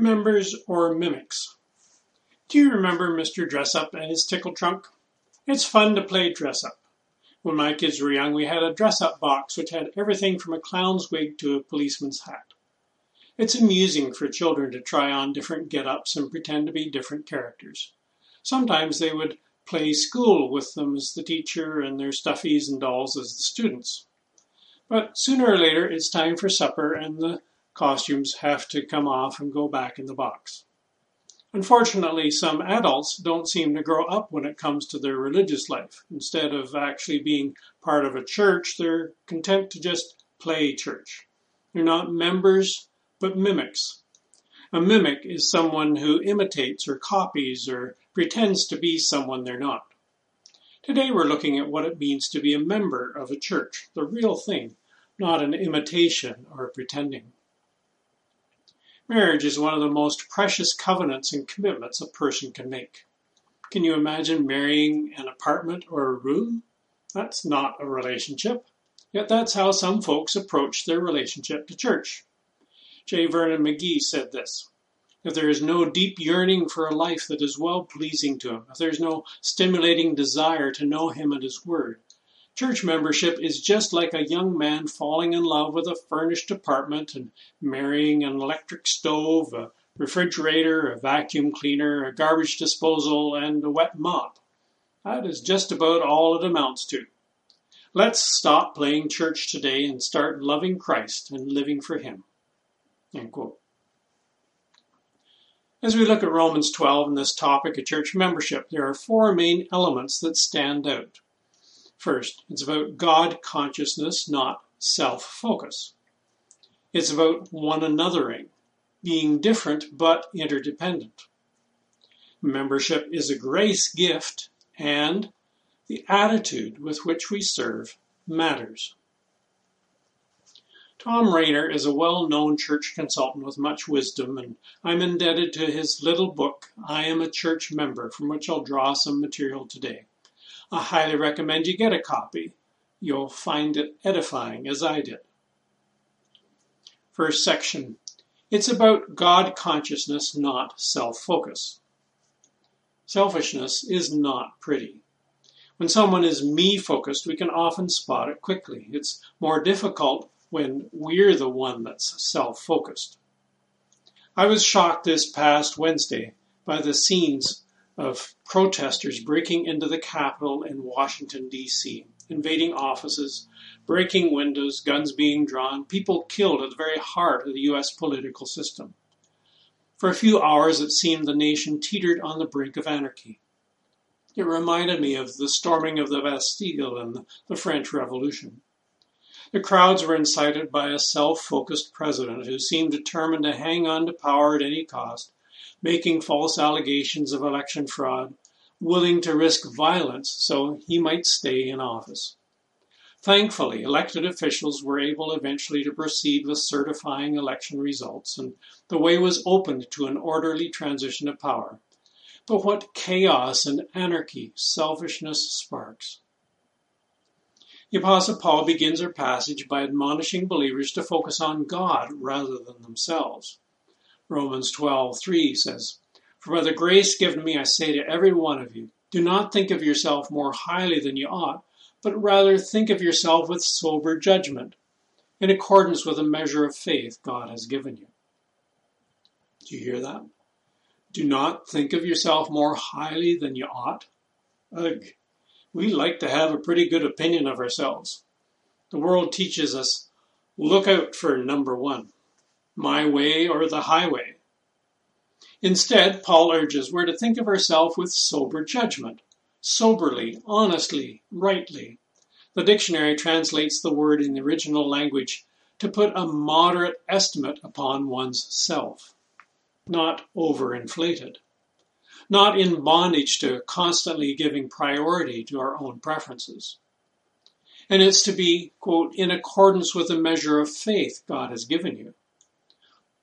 Members or mimics? Do you remember Mr. Dressup and his tickle trunk? It's fun to play dress up. When my kids were young, we had a dress up box which had everything from a clown's wig to a policeman's hat. It's amusing for children to try on different get ups and pretend to be different characters. Sometimes they would play school with them as the teacher and their stuffies and dolls as the students. But sooner or later, it's time for supper and the costumes have to come off and go back in the box. Unfortunately, some adults don't seem to grow up when it comes to their religious life. Instead of actually being part of a church, they're content to just play church. They're not members, but mimics. A mimic is someone who imitates or copies or pretends to be someone they're not. Today we're looking at what it means to be a member of a church, the real thing, not an imitation or pretending. Marriage is one of the most precious covenants and commitments a person can make. Can you imagine marrying an apartment or a room? That's not a relationship. Yet that's how some folks approach their relationship to church. J. Vernon McGee said this If there is no deep yearning for a life that is well pleasing to Him, if there is no stimulating desire to know Him and His Word, Church membership is just like a young man falling in love with a furnished apartment and marrying an electric stove, a refrigerator, a vacuum cleaner, a garbage disposal, and a wet mop. That is just about all it amounts to. Let's stop playing church today and start loving Christ and living for Him. As we look at Romans 12 and this topic of church membership, there are four main elements that stand out. First, it's about God consciousness, not self focus. It's about one anothering, being different but interdependent. Membership is a grace gift, and the attitude with which we serve matters. Tom Rainer is a well known church consultant with much wisdom, and I'm indebted to his little book, I Am a Church Member, from which I'll draw some material today. I highly recommend you get a copy. You'll find it edifying, as I did. First section it's about God consciousness, not self focus. Selfishness is not pretty. When someone is me focused, we can often spot it quickly. It's more difficult when we're the one that's self focused. I was shocked this past Wednesday by the scenes of protesters breaking into the Capitol in Washington, D.C., invading offices, breaking windows, guns being drawn, people killed at the very heart of the U.S. political system. For a few hours, it seemed the nation teetered on the brink of anarchy. It reminded me of the storming of the Bastille in the French Revolution. The crowds were incited by a self focused president who seemed determined to hang on to power at any cost making false allegations of election fraud, willing to risk violence so he might stay in office. Thankfully, elected officials were able eventually to proceed with certifying election results, and the way was opened to an orderly transition of power. But what chaos and anarchy selfishness sparks! The Apostle Paul begins our passage by admonishing believers to focus on God rather than themselves. Romans 12:3 says, For by the grace given me, I say to every one of you, do not think of yourself more highly than you ought, but rather think of yourself with sober judgment, in accordance with the measure of faith God has given you. Do you hear that? Do not think of yourself more highly than you ought. Ugh. We like to have a pretty good opinion of ourselves. The world teaches us look out for number one my way or the highway. Instead, Paul urges we're to think of ourselves with sober judgment, soberly, honestly, rightly. The dictionary translates the word in the original language to put a moderate estimate upon one's self, not overinflated, not in bondage to constantly giving priority to our own preferences. And it's to be, quote, in accordance with the measure of faith God has given you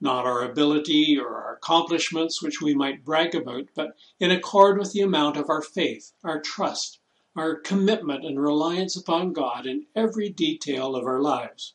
not our ability or our accomplishments which we might brag about, but in accord with the amount of our faith, our trust, our commitment and reliance upon God in every detail of our lives.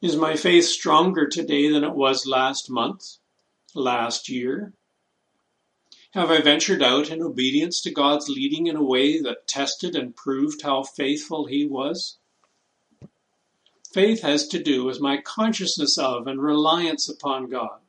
Is my faith stronger today than it was last month? last year? Have I ventured out in obedience to God's leading in a way that tested and proved how faithful He was? Faith has to do with my consciousness of and reliance upon God.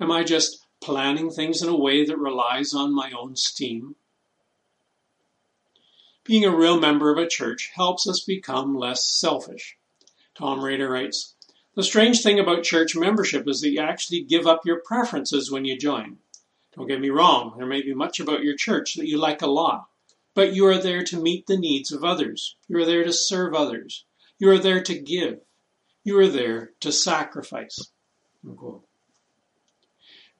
Am I just planning things in a way that relies on my own steam? Being a real member of a church helps us become less selfish. Tom Rainer writes, The strange thing about church membership is that you actually give up your preferences when you join. Don't get me wrong, there may be much about your church that you like a lot, but you are there to meet the needs of others. You are there to serve others. You are there to give. You are there to sacrifice.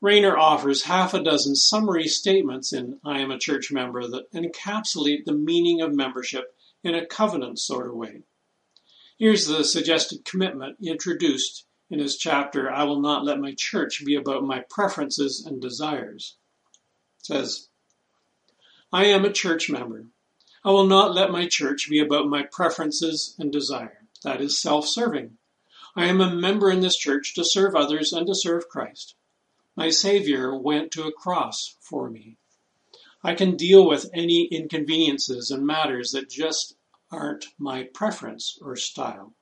Rainer offers half a dozen summary statements in I Am a Church Member that encapsulate the meaning of membership in a covenant sort of way. Here's the suggested commitment introduced in his chapter, I Will Not Let My Church Be About My Preferences and Desires. It says, I am a church member. I will not let my church be about my preferences and desire. That is self serving. I am a member in this church to serve others and to serve Christ. My Savior went to a cross for me. I can deal with any inconveniences and matters that just aren't my preference or style.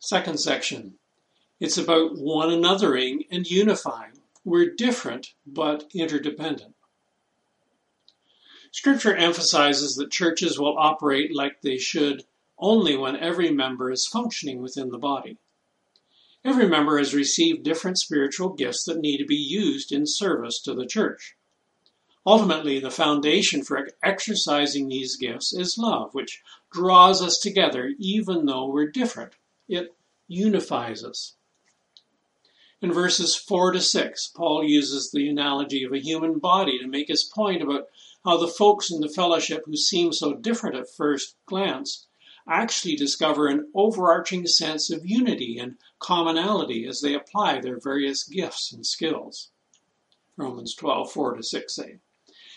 Second section. It's about one anothering and unifying. We're different but interdependent. Scripture emphasizes that churches will operate like they should only when every member is functioning within the body. Every member has received different spiritual gifts that need to be used in service to the church. Ultimately, the foundation for exercising these gifts is love, which draws us together even though we're different. It unifies us. In verses 4 to 6, Paul uses the analogy of a human body to make his point about how the folks in the fellowship who seem so different at first glance actually discover an overarching sense of unity and commonality as they apply their various gifts and skills. Romans 12, 4 to 6 say.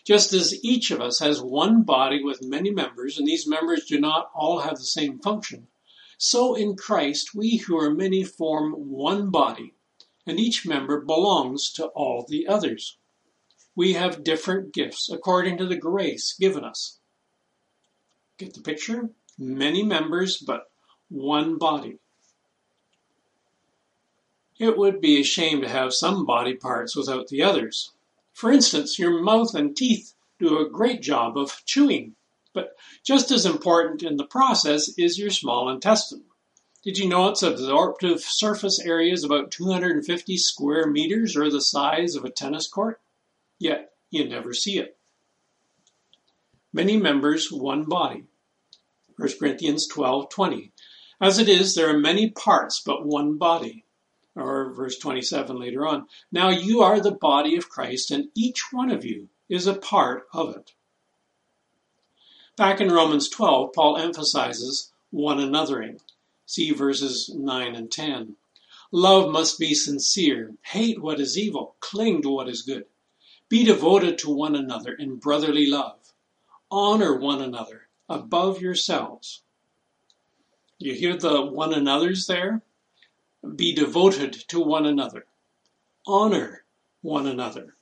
Just as each of us has one body with many members, and these members do not all have the same function, so in Christ we who are many form one body, and each member belongs to all the others. We have different gifts according to the grace given us. Get the picture? Many members, but one body. It would be a shame to have some body parts without the others. For instance, your mouth and teeth do a great job of chewing, but just as important in the process is your small intestine. Did you know its absorptive surface area is about 250 square meters or the size of a tennis court? Yet you never see it. Many members, one body. 1 Corinthians 12:20. As it is, there are many parts, but one body. Or verse 27 later on. Now you are the body of Christ, and each one of you is a part of it. Back in Romans 12, Paul emphasizes one anothering. See verses 9 and 10. Love must be sincere. Hate what is evil. Cling to what is good. Be devoted to one another in brotherly love. Honor one another above yourselves. You hear the one another's there? Be devoted to one another. Honor one another.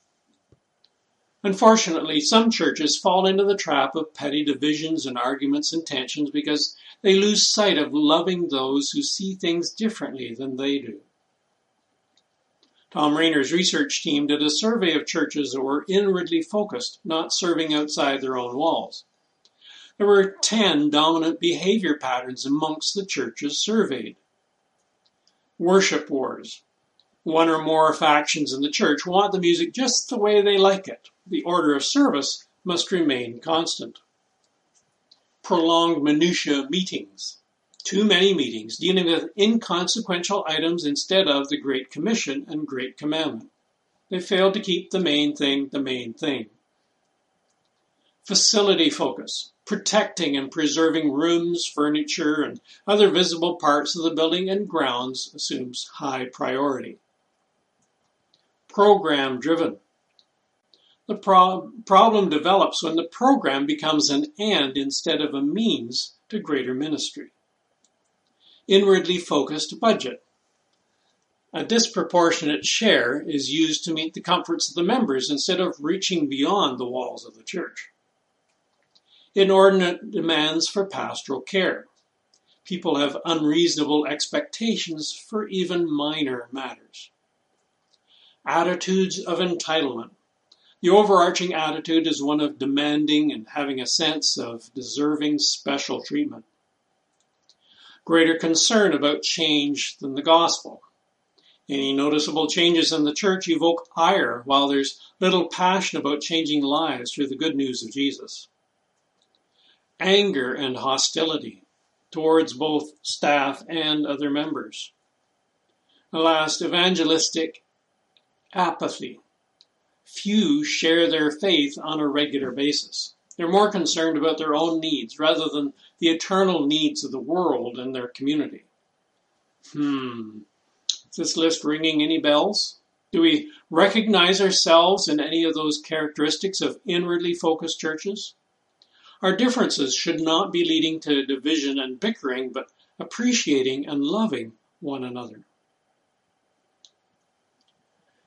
Unfortunately, some churches fall into the trap of petty divisions and arguments and tensions because they lose sight of loving those who see things differently than they do. Tom Rainer's research team did a survey of churches that were inwardly focused, not serving outside their own walls. There were 10 dominant behavior patterns amongst the churches surveyed. Worship wars. One or more factions in the church want the music just the way they like it. The order of service must remain constant. Prolonged minutiae meetings. Too many meetings dealing with inconsequential items instead of the Great Commission and Great Commandment. They failed to keep the main thing the main thing. Facility focus protecting and preserving rooms, furniture, and other visible parts of the building and grounds assumes high priority. Program driven. The pro- problem develops when the program becomes an end instead of a means to greater ministry. Inwardly focused budget. A disproportionate share is used to meet the comforts of the members instead of reaching beyond the walls of the church. Inordinate demands for pastoral care. People have unreasonable expectations for even minor matters. Attitudes of entitlement. The overarching attitude is one of demanding and having a sense of deserving special treatment. Greater concern about change than the gospel. Any noticeable changes in the church evoke ire, while there's little passion about changing lives through the good news of Jesus. Anger and hostility towards both staff and other members. last, evangelistic apathy. Few share their faith on a regular basis. They're more concerned about their own needs rather than the eternal needs of the world and their community. Hmm. Is this list ringing any bells? Do we recognize ourselves in any of those characteristics of inwardly focused churches? Our differences should not be leading to division and bickering, but appreciating and loving one another.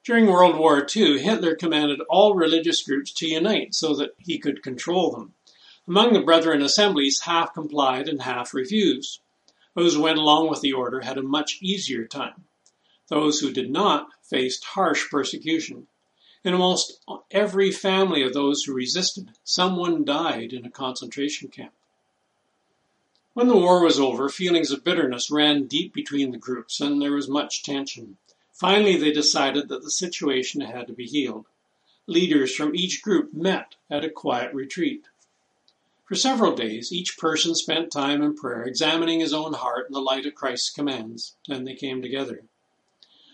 During World War II, Hitler commanded all religious groups to unite so that he could control them. Among the Brethren assemblies, half complied and half refused. Those who went along with the order had a much easier time. Those who did not faced harsh persecution. In almost every family of those who resisted, someone died in a concentration camp. When the war was over, feelings of bitterness ran deep between the groups, and there was much tension. Finally, they decided that the situation had to be healed. Leaders from each group met at a quiet retreat. For several days, each person spent time in prayer, examining his own heart in the light of Christ's commands. Then they came together.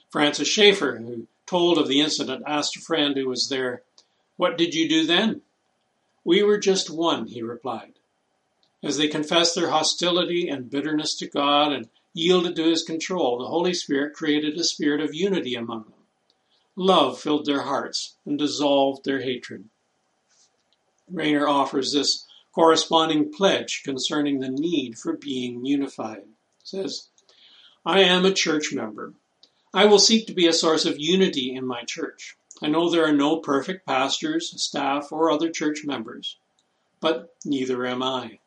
Francis Schaeffer, who told of the incident, asked a friend who was there, What did you do then? We were just one, he replied. As they confessed their hostility and bitterness to God and yielded to his control, the Holy Spirit created a spirit of unity among them. Love filled their hearts and dissolved their hatred. Rainer offers this corresponding pledge concerning the need for being unified. Says, I am a church member. I will seek to be a source of unity in my church. I know there are no perfect pastors, staff, or other church members, but neither am I.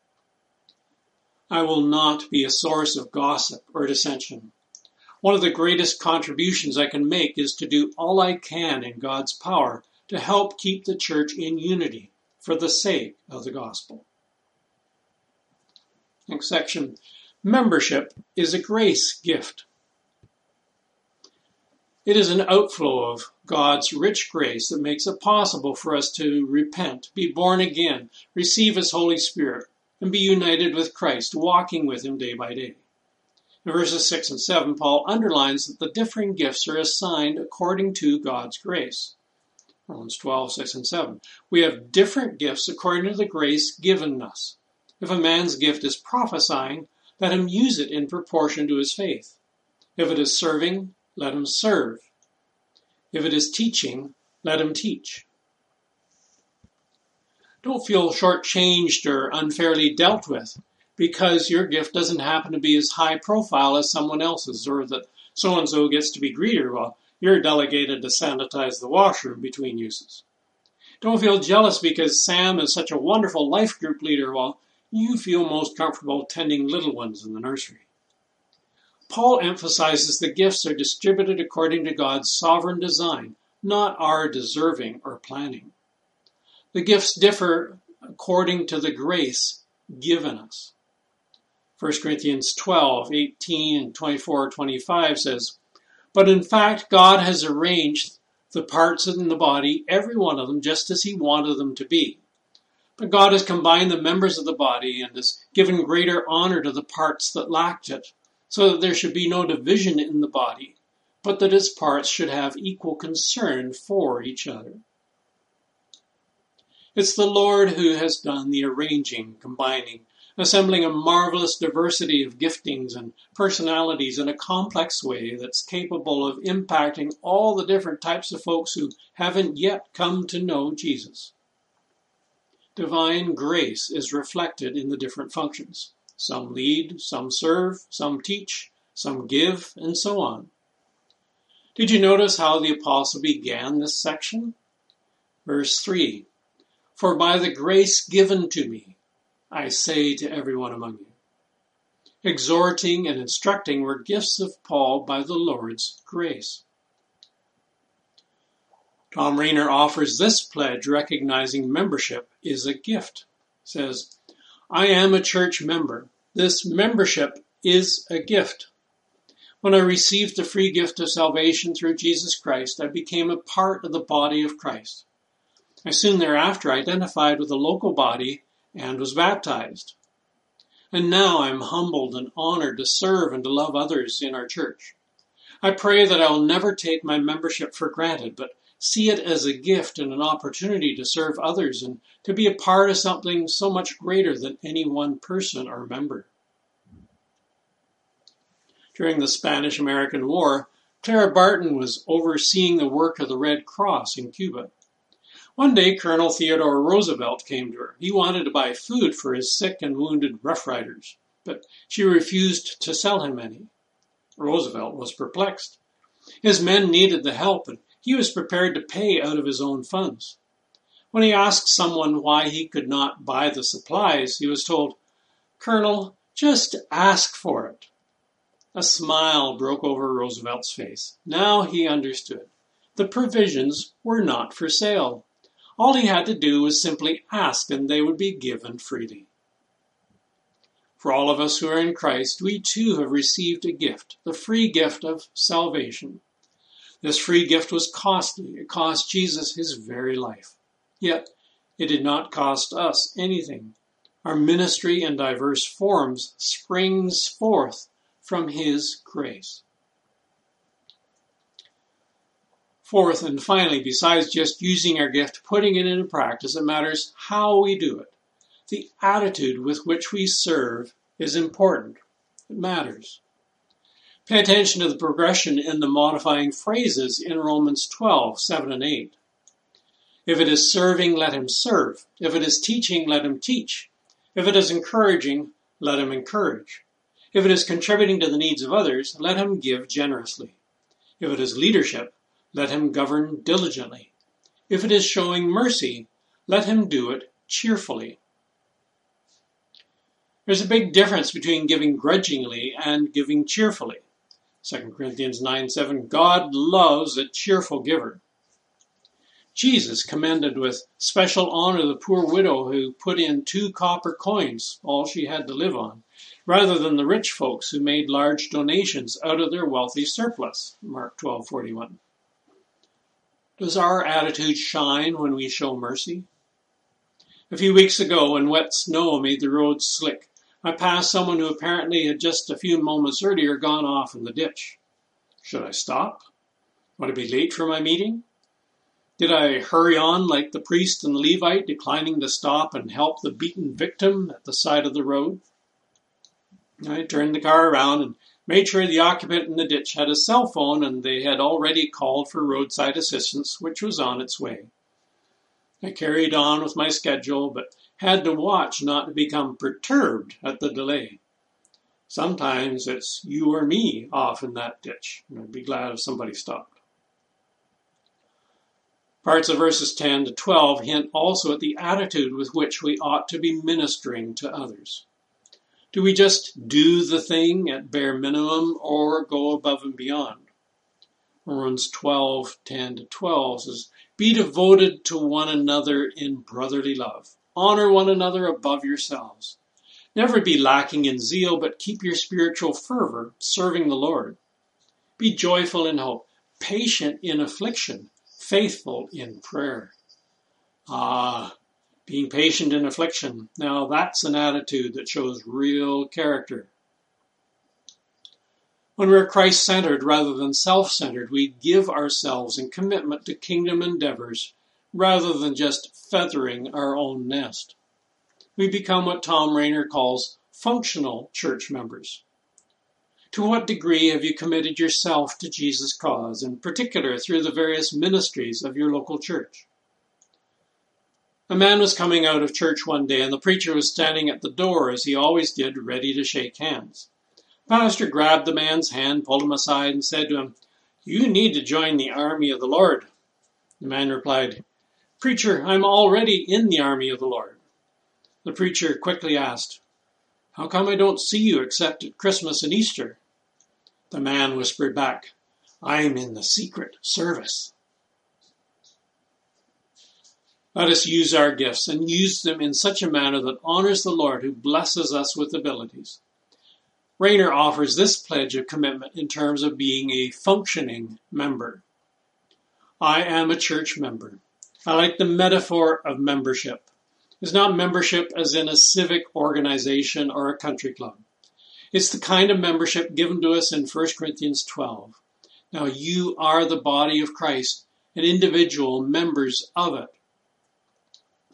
I will not be a source of gossip or dissension. One of the greatest contributions I can make is to do all I can in God's power to help keep the church in unity for the sake of the gospel. Next section Membership is a grace gift. It is an outflow of God's rich grace that makes it possible for us to repent, be born again, receive His Holy Spirit, and be united with Christ, walking with Him day by day. In verses 6 and 7, Paul underlines that the differing gifts are assigned according to God's grace. Romans 12, 6 and 7. We have different gifts according to the grace given us. If a man's gift is prophesying, let him use it in proportion to his faith. If it is serving, let him serve. If it is teaching, let him teach. Don't feel shortchanged or unfairly dealt with because your gift doesn't happen to be as high profile as someone else's, or that so and so gets to be greeter while you're delegated to sanitize the washroom between uses. Don't feel jealous because Sam is such a wonderful life group leader while you feel most comfortable tending little ones in the nursery. Paul emphasizes the gifts are distributed according to God's sovereign design, not our deserving or planning. The gifts differ according to the grace given us. 1 Corinthians 12, 18, 24, 25 says, But in fact, God has arranged the parts in the body, every one of them, just as He wanted them to be. But God has combined the members of the body and has given greater honor to the parts that lacked it, so that there should be no division in the body, but that its parts should have equal concern for each other. It's the Lord who has done the arranging, combining, assembling a marvelous diversity of giftings and personalities in a complex way that's capable of impacting all the different types of folks who haven't yet come to know Jesus. Divine grace is reflected in the different functions. Some lead, some serve, some teach, some give, and so on. Did you notice how the apostle began this section? Verse 3 For by the grace given to me, I say to everyone among you. Exhorting and instructing were gifts of Paul by the Lord's grace. Tom Rainer offers this pledge recognizing membership is a gift. says, I am a church member. This membership is a gift. When I received the free gift of salvation through Jesus Christ, I became a part of the body of Christ. I soon thereafter identified with the local body and was baptized. And now I'm humbled and honored to serve and to love others in our church. I pray that I'll never take my membership for granted, but see it as a gift and an opportunity to serve others and to be a part of something so much greater than any one person or member. During the Spanish American War, Clara Barton was overseeing the work of the Red Cross in Cuba. One day, Colonel Theodore Roosevelt came to her. He wanted to buy food for his sick and wounded Rough Riders, but she refused to sell him any. Roosevelt was perplexed. His men needed the help, and he was prepared to pay out of his own funds. When he asked someone why he could not buy the supplies, he was told, Colonel, just ask for it. A smile broke over Roosevelt's face. Now he understood. The provisions were not for sale. All he had to do was simply ask, and they would be given freely. For all of us who are in Christ, we too have received a gift, the free gift of salvation. This free gift was costly. It cost Jesus his very life. Yet, it did not cost us anything. Our ministry in diverse forms springs forth from his grace. Fourth and finally, besides just using our gift, putting it into practice, it matters how we do it. The attitude with which we serve is important. It matters. Pay attention to the progression in the modifying phrases in Romans 12, 7 and 8. If it is serving, let him serve. If it is teaching, let him teach. If it is encouraging, let him encourage. If it is contributing to the needs of others, let him give generously. If it is leadership, let him govern diligently. If it is showing mercy, let him do it cheerfully. There's a big difference between giving grudgingly and giving cheerfully. 2 Corinthians 9 7, God loves a cheerful giver. Jesus commended with special honor the poor widow who put in two copper coins, all she had to live on, rather than the rich folks who made large donations out of their wealthy surplus. Mark 12:41. Does our attitude shine when we show mercy? A few weeks ago, when wet snow made the roads slick, I passed someone who apparently had just a few moments earlier gone off in the ditch. Should I stop? Would I be late for my meeting? Did I hurry on like the priest and the Levite, declining to stop and help the beaten victim at the side of the road? I turned the car around and made sure the occupant in the ditch had a cell phone and they had already called for roadside assistance, which was on its way. I carried on with my schedule, but had to watch not to become perturbed at the delay. Sometimes it's you or me off in that ditch, and I'd be glad if somebody stopped. Parts of verses 10 to 12 hint also at the attitude with which we ought to be ministering to others. Do we just do the thing at bare minimum or go above and beyond? Romans 12, 10 to 12 says, Be devoted to one another in brotherly love. Honor one another above yourselves. Never be lacking in zeal, but keep your spiritual fervor, serving the Lord. Be joyful in hope, patient in affliction, faithful in prayer. Ah, being patient in affliction. Now that's an attitude that shows real character. When we're Christ centered rather than self centered, we give ourselves in commitment to kingdom endeavors rather than just feathering our own nest. We become what Tom Rainer calls functional church members. To what degree have you committed yourself to Jesus' cause, in particular through the various ministries of your local church? A man was coming out of church one day, and the preacher was standing at the door as he always did, ready to shake hands. The Pastor grabbed the man's hand, pulled him aside, and said to him, You need to join the army of the Lord. The man replied, Preacher, I'm already in the army of the Lord. The preacher quickly asked, How come I don't see you except at Christmas and Easter? The man whispered back, I'm in the secret service. Let us use our gifts and use them in such a manner that honors the Lord who blesses us with abilities. Rainer offers this pledge of commitment in terms of being a functioning member. I am a church member. I like the metaphor of membership. It's not membership as in a civic organization or a country club. It's the kind of membership given to us in 1 Corinthians 12. Now you are the body of Christ and individual members of it.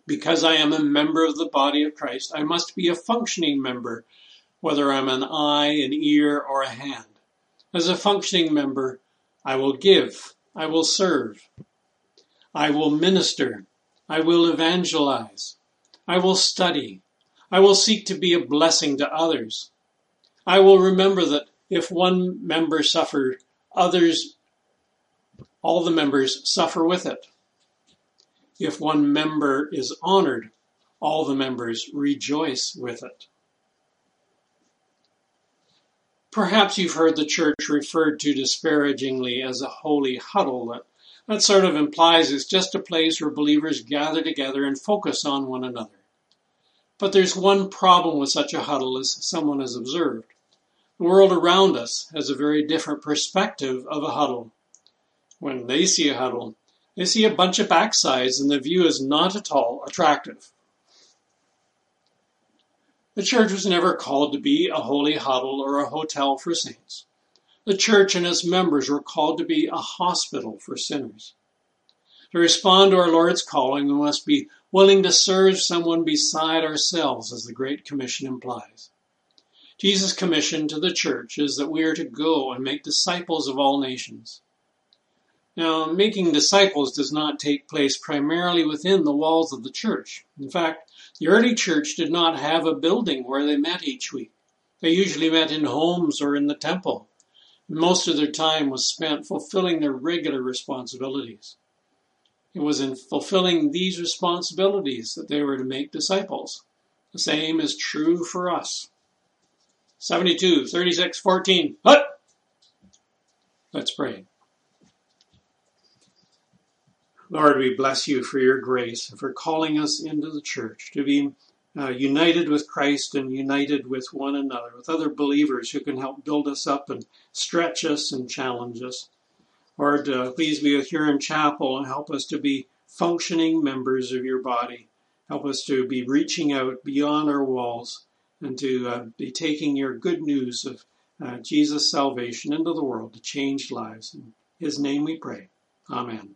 Because I am a member of the body of Christ, I must be a functioning member, whether I'm an eye, an ear, or a hand. As a functioning member, I will give, I will serve, I will minister, I will evangelize, I will study, I will seek to be a blessing to others. I will remember that if one member suffers, others, all the members suffer with it. If one member is honored, all the members rejoice with it. Perhaps you've heard the church referred to disparagingly as a holy huddle. That, sort of implies it's just a place where believers gather together and focus on one another. But there's one problem with such a huddle as someone has observed. The world around us has a very different perspective of a huddle. When they see a huddle, they see a bunch of backsides and the view is not at all attractive. The church was never called to be a holy huddle or a hotel for saints. The church and its members were called to be a hospital for sinners. To respond to our Lord's calling, we must be willing to serve someone beside ourselves, as the Great Commission implies. Jesus' commission to the church is that we are to go and make disciples of all nations. Now, making disciples does not take place primarily within the walls of the church. In fact, the early church did not have a building where they met each week. They usually met in homes or in the temple. Most of their time was spent fulfilling their regular responsibilities. It was in fulfilling these responsibilities that they were to make disciples. The same is true for us. 72, 36, 14. Hut! Let's pray. Lord, we bless you for your grace, for calling us into the church to be uh, united with Christ and united with one another, with other believers who can help build us up and stretch us and challenge us. Lord, uh, please be with here in Chapel and help us to be functioning members of your body. Help us to be reaching out beyond our walls and to uh, be taking your good news of uh, Jesus' salvation into the world to change lives. In his name we pray. Amen.